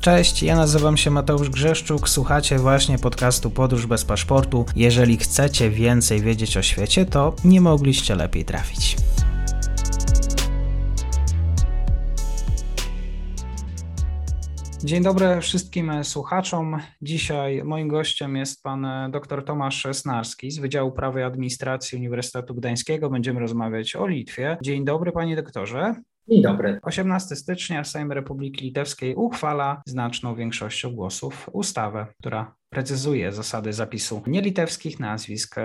Cześć, ja nazywam się Mateusz Grzeszczuk, słuchacie właśnie podcastu Podróż bez paszportu. Jeżeli chcecie więcej wiedzieć o świecie, to nie mogliście lepiej trafić. Dzień dobry wszystkim słuchaczom. Dzisiaj moim gościem jest pan dr Tomasz Snarski z Wydziału Prawa i Administracji Uniwersytetu Gdańskiego. Będziemy rozmawiać o Litwie. Dzień dobry, panie doktorze. Dzień dobry. 18 stycznia Sejm Republiki Litewskiej uchwala znaczną większością głosów ustawę, która precyzuje zasady zapisu nielitewskich nazwisk.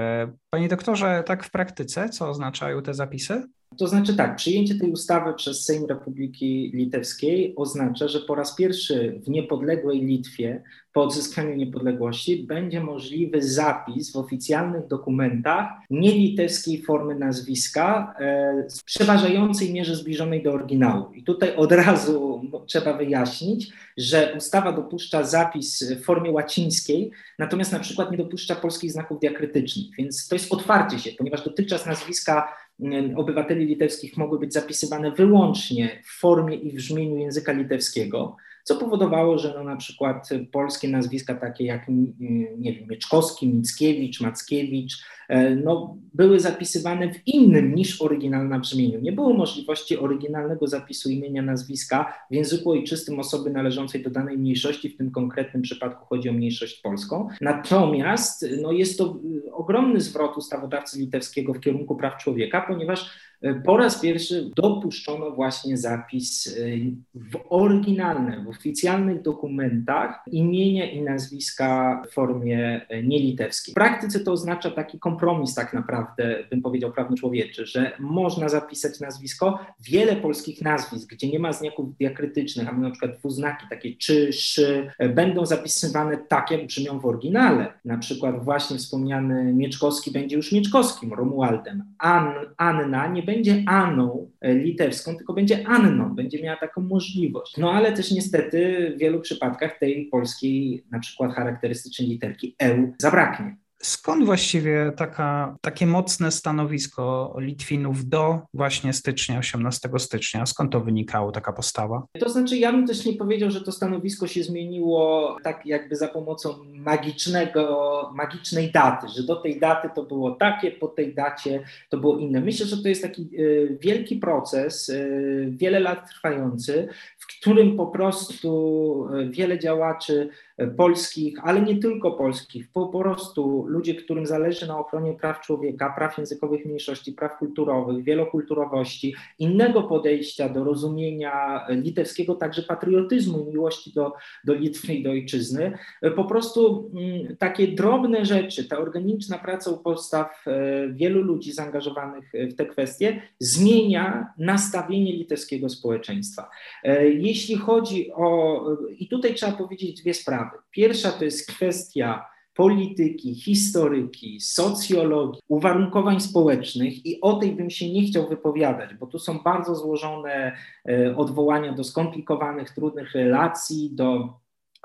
Panie doktorze, tak w praktyce, co oznaczają te zapisy? To znaczy tak, przyjęcie tej ustawy przez Sejm Republiki Litewskiej oznacza, że po raz pierwszy w niepodległej Litwie po odzyskaniu niepodległości będzie możliwy zapis w oficjalnych dokumentach nielitewskiej formy nazwiska e, w przeważającej mierze zbliżonej do oryginału. I tutaj od razu trzeba wyjaśnić, że ustawa dopuszcza zapis w formie łacińskiej, natomiast na przykład nie dopuszcza polskich znaków diakrytycznych, więc to jest otwarcie się, ponieważ dotychczas nazwiska obywateli litewskich mogły być zapisywane wyłącznie w formie i brzmieniu języka litewskiego co powodowało, że no na przykład polskie nazwiska takie jak nie wiem, Mieczkowski, Mickiewicz, Mackiewicz, e, no, były zapisywane w innym niż oryginalnym brzmieniu. Nie było możliwości oryginalnego zapisu imienia, nazwiska w języku ojczystym osoby należącej do danej mniejszości, w tym konkretnym przypadku chodzi o mniejszość polską. Natomiast no, jest to ogromny zwrot ustawodawcy litewskiego w kierunku praw człowieka, ponieważ po raz pierwszy dopuszczono właśnie zapis y, w oryginalnym, w oficjalnych dokumentach imienia i nazwiska w formie y, nielitewskiej. W praktyce to oznacza taki kompromis tak naprawdę, bym powiedział prawny człowieczy, że można zapisać nazwisko, wiele polskich nazwisk, gdzie nie ma znaków diakrytycznych, a na przykład dwuznaki takie czy, szy, będą zapisywane tak, jak brzmią w oryginale. Na przykład właśnie wspomniany Mieczkowski będzie już Mieczkowskim, Romualdem. An, Anna nie będzie będzie Anną e, litewską, tylko będzie Anną, będzie miała taką możliwość. No ale też niestety w wielu przypadkach tej polskiej, na przykład charakterystycznej literki EU zabraknie. Skąd właściwie taka, takie mocne stanowisko Litwinów do właśnie stycznia, 18 stycznia? Skąd to wynikało, taka postawa? To znaczy, ja bym też nie powiedział, że to stanowisko się zmieniło tak jakby za pomocą magicznego, magicznej daty, że do tej daty to było takie, po tej dacie to było inne. Myślę, że to jest taki y, wielki proces, y, wiele lat trwający, w którym po prostu y, wiele działaczy polskich, ale nie tylko polskich, po, po prostu ludzie, którym zależy na ochronie praw człowieka, praw językowych mniejszości, praw kulturowych, wielokulturowości, innego podejścia do rozumienia litewskiego, także patriotyzmu i miłości do, do Litwy i do ojczyzny. Po prostu mm, takie drobne rzeczy, ta organiczna praca u podstaw e, wielu ludzi zaangażowanych w te kwestie zmienia nastawienie litewskiego społeczeństwa. E, jeśli chodzi o, i tutaj trzeba powiedzieć dwie sprawy. Pierwsza to jest kwestia polityki, historyki, socjologii, uwarunkowań społecznych i o tej bym się nie chciał wypowiadać, bo tu są bardzo złożone e, odwołania do skomplikowanych, trudnych relacji, do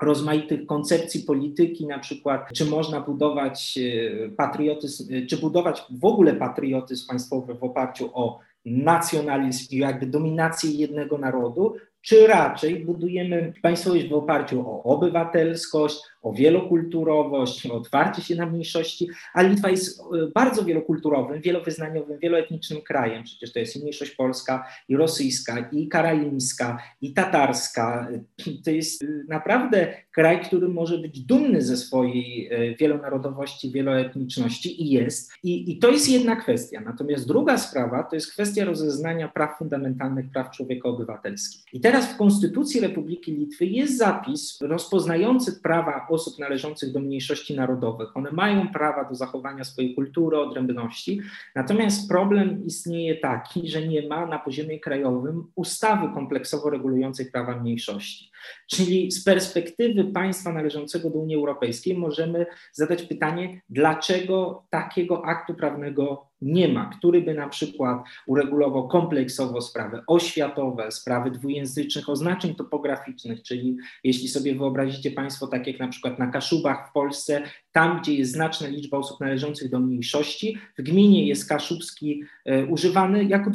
rozmaitych koncepcji polityki, na przykład czy można budować e, patriotyzm, e, czy budować w ogóle patriotyzm państwowy w oparciu o nacjonalizm i jakby dominację jednego narodu, czy raczej budujemy państwowość w oparciu o obywatelskość, o wielokulturowość, o otwarcie się na mniejszości, a Litwa jest e, bardzo wielokulturowym, wielowyznaniowym, wieloetnicznym krajem. Przecież to jest i mniejszość polska, i rosyjska, i karaimska, i tatarska. To jest e, naprawdę kraj, który może być dumny ze swojej e, wielonarodowości, wieloetniczności i jest. I, I to jest jedna kwestia. Natomiast druga sprawa to jest kwestia rozeznania praw fundamentalnych, praw człowieka obywatelskich. I teraz w Konstytucji Republiki Litwy jest zapis rozpoznający prawa osób należących do mniejszości narodowych. One mają prawa do zachowania swojej kultury, odrębności, natomiast problem istnieje taki, że nie ma na poziomie krajowym ustawy kompleksowo regulującej prawa mniejszości. Czyli z perspektywy państwa należącego do Unii Europejskiej możemy zadać pytanie, dlaczego takiego aktu prawnego nie ma, który by na przykład uregulował kompleksowo sprawy oświatowe, sprawy dwujęzycznych oznaczeń topograficznych, czyli jeśli sobie wyobrazicie Państwo, tak jak na przykład na Kaszubach w Polsce, tam, gdzie jest znaczna liczba osób należących do mniejszości. W gminie jest kaszubski e, używany jako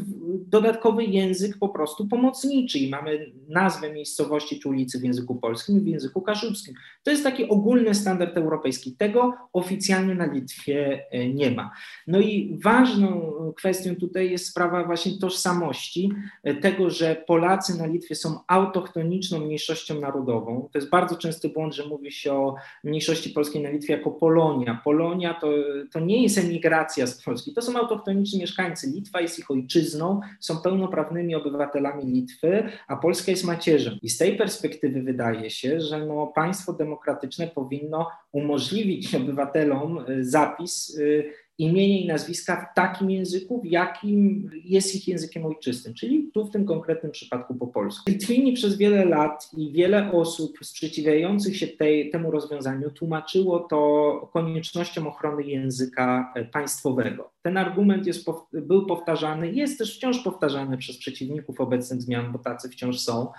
dodatkowy język po prostu pomocniczy i mamy nazwę miejscowości czy ulicy w języku polskim i w języku kaszubskim. To jest taki ogólny standard europejski. Tego oficjalnie na Litwie e, nie ma. No i ważną kwestią tutaj jest sprawa właśnie tożsamości, e, tego, że Polacy na Litwie są autochtoniczną mniejszością narodową. To jest bardzo częsty błąd, że mówi się o mniejszości polskiej na Litwie jako Polonia. Polonia to, to nie jest emigracja z Polski, to są autochtoniczni mieszkańcy. Litwa jest ich ojczyzną, są pełnoprawnymi obywatelami Litwy, a Polska jest macierzą. I z tej perspektywy wydaje się, że no, państwo demokratyczne powinno umożliwić obywatelom y, zapis y, imienia i nazwiska w takim języku, w jakim jest ich językiem ojczystym, czyli tu w tym konkretnym przypadku po polsku. Litwini przez wiele lat i wiele osób sprzeciwiających się tej, temu rozwiązaniu tłumaczyło to koniecznością ochrony języka e, państwowego. Ten argument jest, był powtarzany, jest też wciąż powtarzany przez przeciwników obecnych zmian, bo tacy wciąż są,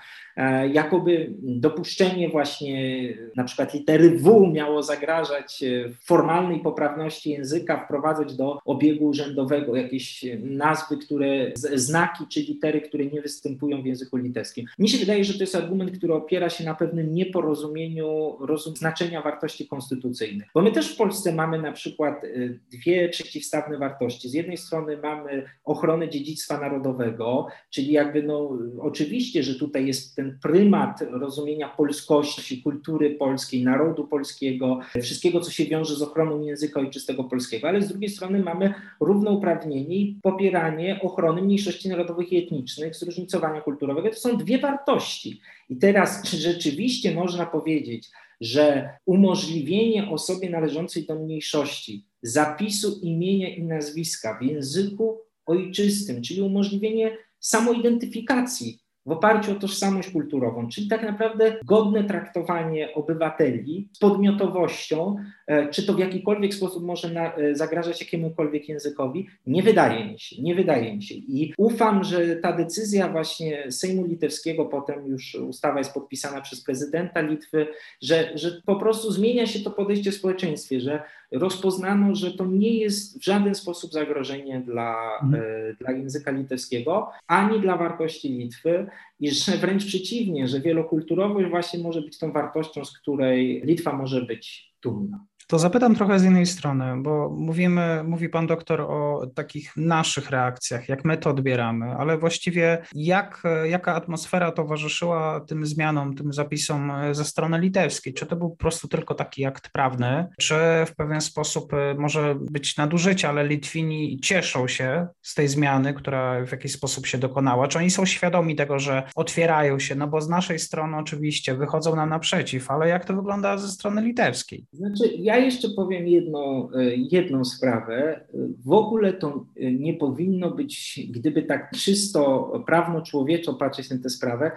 jakoby dopuszczenie właśnie na przykład litery W miało zagrażać e, formalnej poprawności języka, wprowadzać do obiegu urzędowego jakieś nazwy, które, znaki czy litery, które nie występują w języku litewskim. Mi się wydaje, że to jest argument, który opiera się na pewnym nieporozumieniu rozum, znaczenia wartości konstytucyjnych. Bo my też w Polsce mamy na przykład e, dwie przeciwstawne wartości. Z jednej strony mamy ochronę dziedzictwa narodowego, czyli jakby no oczywiście, że tutaj jest ten prymat rozumienia polskości, kultury polskiej, narodu polskiego, wszystkiego, co się wiąże z ochroną języka ojczystego polskiego, ale z drugiej strony mamy równouprawnienie i popieranie ochrony mniejszości narodowych i etnicznych, zróżnicowania kulturowego. To są dwie wartości. I teraz, czy rzeczywiście można powiedzieć, że umożliwienie osobie należącej do mniejszości zapisu imienia i nazwiska w języku ojczystym, czyli umożliwienie samoidentyfikacji w oparciu o tożsamość kulturową, czyli tak naprawdę godne traktowanie obywateli z podmiotowością, e, czy to w jakikolwiek sposób może na, e, zagrażać jakiemukolwiek językowi, nie wydaje mi się, nie wydaje mi się. I ufam, że ta decyzja właśnie Sejmu Litewskiego, potem już ustawa jest podpisana przez prezydenta Litwy, że, że po prostu zmienia się to podejście w społeczeństwie, że rozpoznano, że to nie jest w żaden sposób zagrożenie dla, mhm. E, dla języka litewskiego, ani dla wartości Litwy i że wręcz przeciwnie, że wielokulturowość właśnie może być tą wartością, z której Litwa może być dumna. To zapytam trochę z innej strony, bo mówimy, mówi pan doktor o takich naszych reakcjach, jak my to odbieramy, ale właściwie jak, jaka atmosfera towarzyszyła tym zmianom, tym zapisom ze strony litewskiej? Czy to był po prostu tylko taki akt prawny, czy w pewien sposób e, może być nadużycie, ale Litwini cieszą się z tej zmiany, która w jakiś sposób się dokonała? Czy oni są świadomi tego, że otwierają się? No bo z naszej strony oczywiście wychodzą nam naprzeciw, ale jak to wygląda ze strony litewskiej? Znaczy, ja ja jeszcze powiem jedno, e, jedną sprawę. W ogóle to e, nie powinno być, gdyby tak czysto prawno-człowieczo patrzeć na tę sprawę,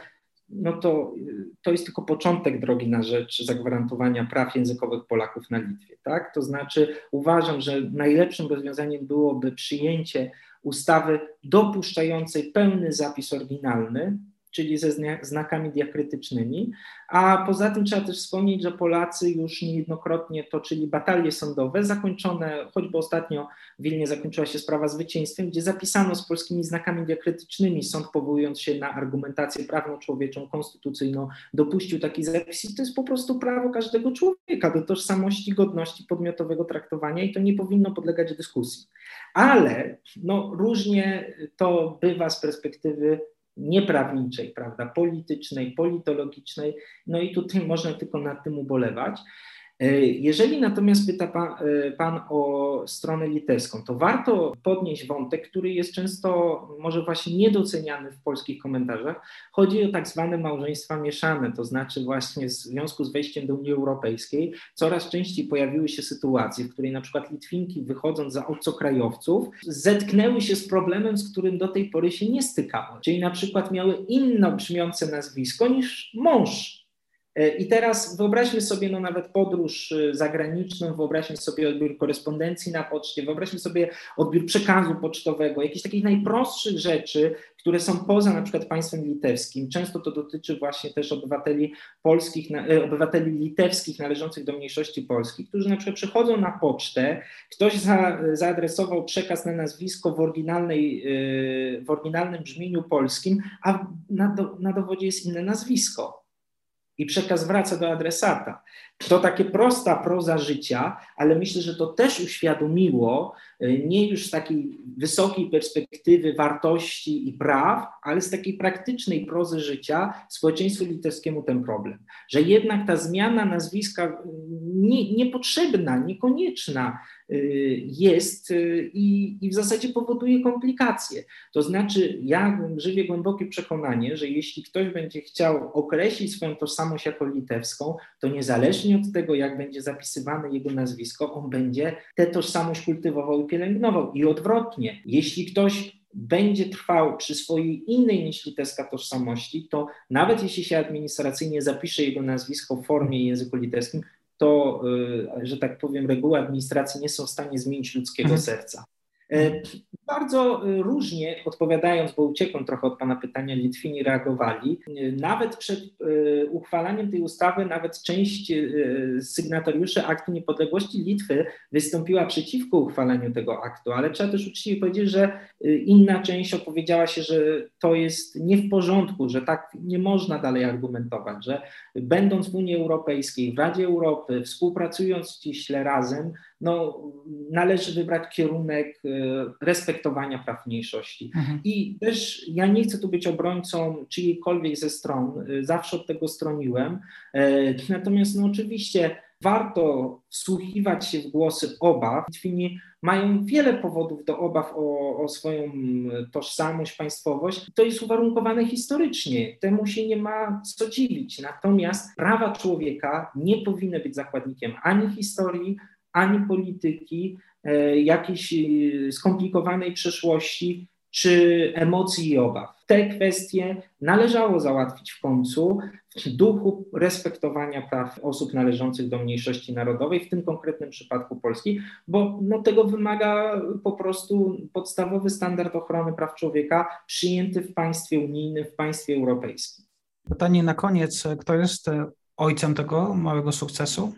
no to, e, to jest tylko początek drogi na rzecz zagwarantowania praw językowych Polaków na Litwie. Tak? To znaczy uważam, że najlepszym rozwiązaniem byłoby przyjęcie ustawy dopuszczającej pełny zapis oryginalny, czyli ze znakami diakrytycznymi, a poza tym trzeba też wspomnieć, że Polacy już niejednokrotnie toczyli batalie sądowe, zakończone, choćby ostatnio w Wilnie zakończyła się sprawa zwycięstwem, gdzie zapisano z polskimi znakami diakrytycznymi, sąd powołując się na argumentację prawną człowieczą, konstytucyjną, dopuścił taki zapis i to jest po prostu prawo każdego człowieka do tożsamości, godności, podmiotowego traktowania i to nie powinno podlegać dyskusji. Ale no, różnie to bywa z perspektywy nieprawniczej, prawda, politycznej, politologicznej, no i tutaj można tylko nad tym ubolewać. E, jeżeli natomiast pyta pan, e, pan, o stronę litewską, to warto podnieść wątek, który jest często może właśnie niedoceniany w polskich komentarzach. Chodzi o tak zwane małżeństwa mieszane, to znaczy właśnie w związku z wejściem do Unii Europejskiej coraz częściej pojawiły się sytuacje, w której na przykład Litwinki wychodząc za obcokrajowców zetknęły się z problemem, z którym do tej pory się nie stykały, czyli na przykład miały inno brzmiące nazwisko niż mąż I teraz wyobraźmy sobie no nawet podróż e, zagraniczną, wyobraźmy sobie odbiór korespondencji na poczcie, wyobraźmy sobie odbiór przekazu pocztowego, jakichś takich najprostszych rzeczy, które są poza na przykład państwem litewskim. Często to dotyczy właśnie też obywateli polskich, e, obywateli litewskich należących do mniejszości polskich, którzy na przykład przychodzą na pocztę, ktoś za, zaadresował przekaz na nazwisko w, oryginalnej, w oryginalnym brzmieniu polskim, a na, do, na dowodzie jest inne nazwisko i przekaz wraca do adresata. To takie prosta proza życia, ale myślę, że to też uświadomiło, y, nie już z takiej wysokiej perspektywy wartości i praw, ale z takiej praktycznej prozy życia społeczeństwu litewskiemu ten problem. Że jednak ta zmiana nazwiska y, nie, niepotrzebna, niekonieczna y, jest i, i w zasadzie powoduje komplikacje. To znaczy, ja żywię głębokie przekonanie, że jeśli ktoś będzie chciał określić swoją tożsamość jako litewską, to niezależnie niezależnie od tego, jak będzie zapisywane jego nazwisko, on będzie tę tożsamość kultywował i pielęgnował. I odwrotnie, jeśli ktoś będzie trwał przy swojej innej niż litewska tożsamości, to nawet jeśli się administracyjnie zapisze jego nazwisko w formie języku litewskim, to, y, że tak powiem, reguły administracji nie są w stanie zmienić ludzkiego mhm. serca. E, bardzo e, różnie odpowiadając, bo uciekłem trochę od Pana pytania, Litwini reagowali. E, nawet przed uchwalaniem tej ustawy, nawet część sygnatariuszy Aktu Niepodległości Litwy wystąpiła przeciwko uchwaleniu tego aktu, ale trzeba też uczciwie powiedzieć, że inna część opowiedziała się, że to jest nie w porządku, że tak nie można dalej argumentować, że będąc w Unii Europejskiej, w Radzie Europy, współpracując ściśle razem, no, należy wybrać kierunek e, respektowania praw mniejszości. Mhm. I też ja nie chcę tu być obrońcą czyjejkolwiek ze stron, e, zawsze od tego stroniłem. E, natomiast no, oczywiście warto wsłuchiwać się w głosy obaw. Litwini mają wiele powodów do obaw o, o, swoją tożsamość, państwowość. To jest uwarunkowane historycznie. Temu się nie ma co dziwić. Natomiast prawa człowieka nie powinny być zakładnikiem ani historii, ani polityki, e, jakiejś e, skomplikowanej przeszłości czy emocji i obaw. Te kwestie należało załatwić w końcu w duchu respektowania praw osób należących do mniejszości narodowej, w tym konkretnym przypadku Polski, bo no, tego wymaga po prostu podstawowy standard ochrony praw człowieka przyjęty w państwie unijnym, w państwie europejskim. Pytanie na koniec, kto jest ojcem tego małego sukcesu?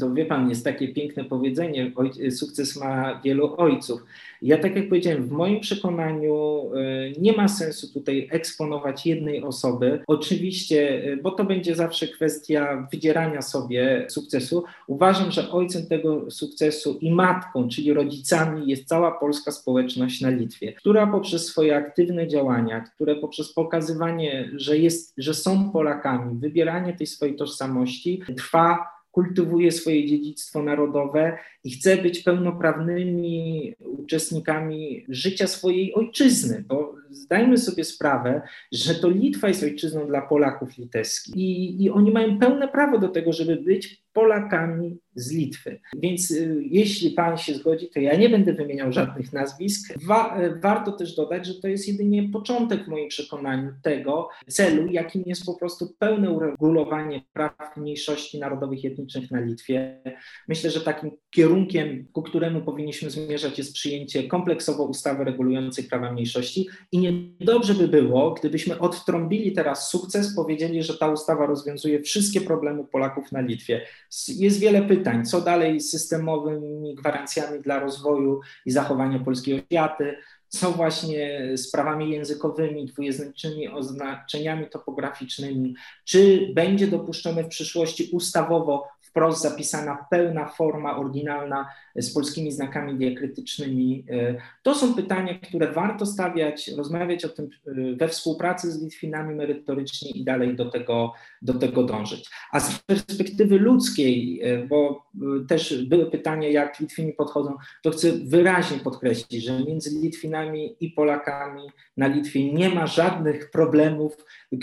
To wie pan, jest takie piękne powiedzenie, sukces ma wielu ojców. Ja tak jak powiedziałem, w moim przekonaniu e, nie ma sensu tutaj eksponować jednej osoby. Oczywiście, e, bo to będzie zawsze kwestia wydzierania sobie sukcesu. Uważam, że ojcem tego sukcesu i matką, czyli rodzicami jest cała polska społeczność na Litwie, która poprzez swoje aktywne działania, które poprzez pokazywanie, że, jest, że są Polakami, wybieranie tej swojej tożsamości trwa kultywuje swoje dziedzictwo narodowe i chce być pełnoprawnymi uczestnikami życia swojej ojczyzny, bo zdajmy sobie sprawę, że to Litwa jest ojczyzną dla Polaków litewskich i, i oni mają pełne prawo do tego, żeby być Polakami z Litwy. Więc y, jeśli Pan się zgodzi, to ja nie będę wymieniał żadnych nazwisk. Wa y, warto też dodać, że to jest jedynie początek w moim przekonaniu tego celu, jakim jest po prostu pełne uregulowanie praw mniejszości narodowych i etnicznych na Litwie. Myślę, że takim kierunkiem, ku któremu powinniśmy zmierzać, jest przyjęcie kompleksowo ustawy regulującej prawa mniejszości i niedobrze by było, gdybyśmy odtrąbili teraz sukces, powiedzieli, że ta ustawa rozwiązuje wszystkie problemy Polaków na Litwie. Jest wiele pytań, co dalej z systemowymi gwarancjami dla rozwoju i zachowania polskiej oświaty, co właśnie z prawami językowymi, dwujęzycznymi oznaczeniami topograficznymi, czy będzie dopuszczone w przyszłości ustawowo wprost zapisana pełna forma oryginalna z polskimi znakami diakrytycznymi. E, to są pytania, które warto stawiać, rozmawiać o tym e, we współpracy z Litwinami merytorycznie i dalej do tego, do tego dążyć. A z perspektywy ludzkiej, e, bo też były pytania, jak Litwini podchodzą, to chcę wyraźnie podkreślić, że między Litwinami i Polakami na Litwie nie ma żadnych problemów,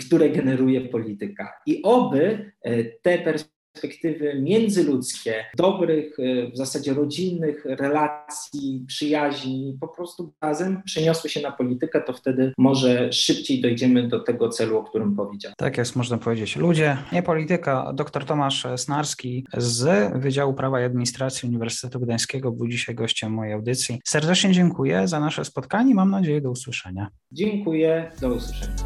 które generuje polityka. I oby te perspektywy, perspektywy międzyludzkie, dobrych, e, w zasadzie rodzinnych relacji, przyjaźni, po prostu razem przeniosły się na politykę, to wtedy może szybciej dojdziemy do tego celu, o którym powiedział. Tak jest, można powiedzieć. Ludzie, nie polityka. Dr Tomasz Snarski z Wydziału Prawa i Administracji Uniwersytetu Gdańskiego był dzisiaj gościem mojej audycji. Serdecznie dziękuję za nasze spotkanie. Mam nadzieję do usłyszenia. Dziękuję, do usłyszenia.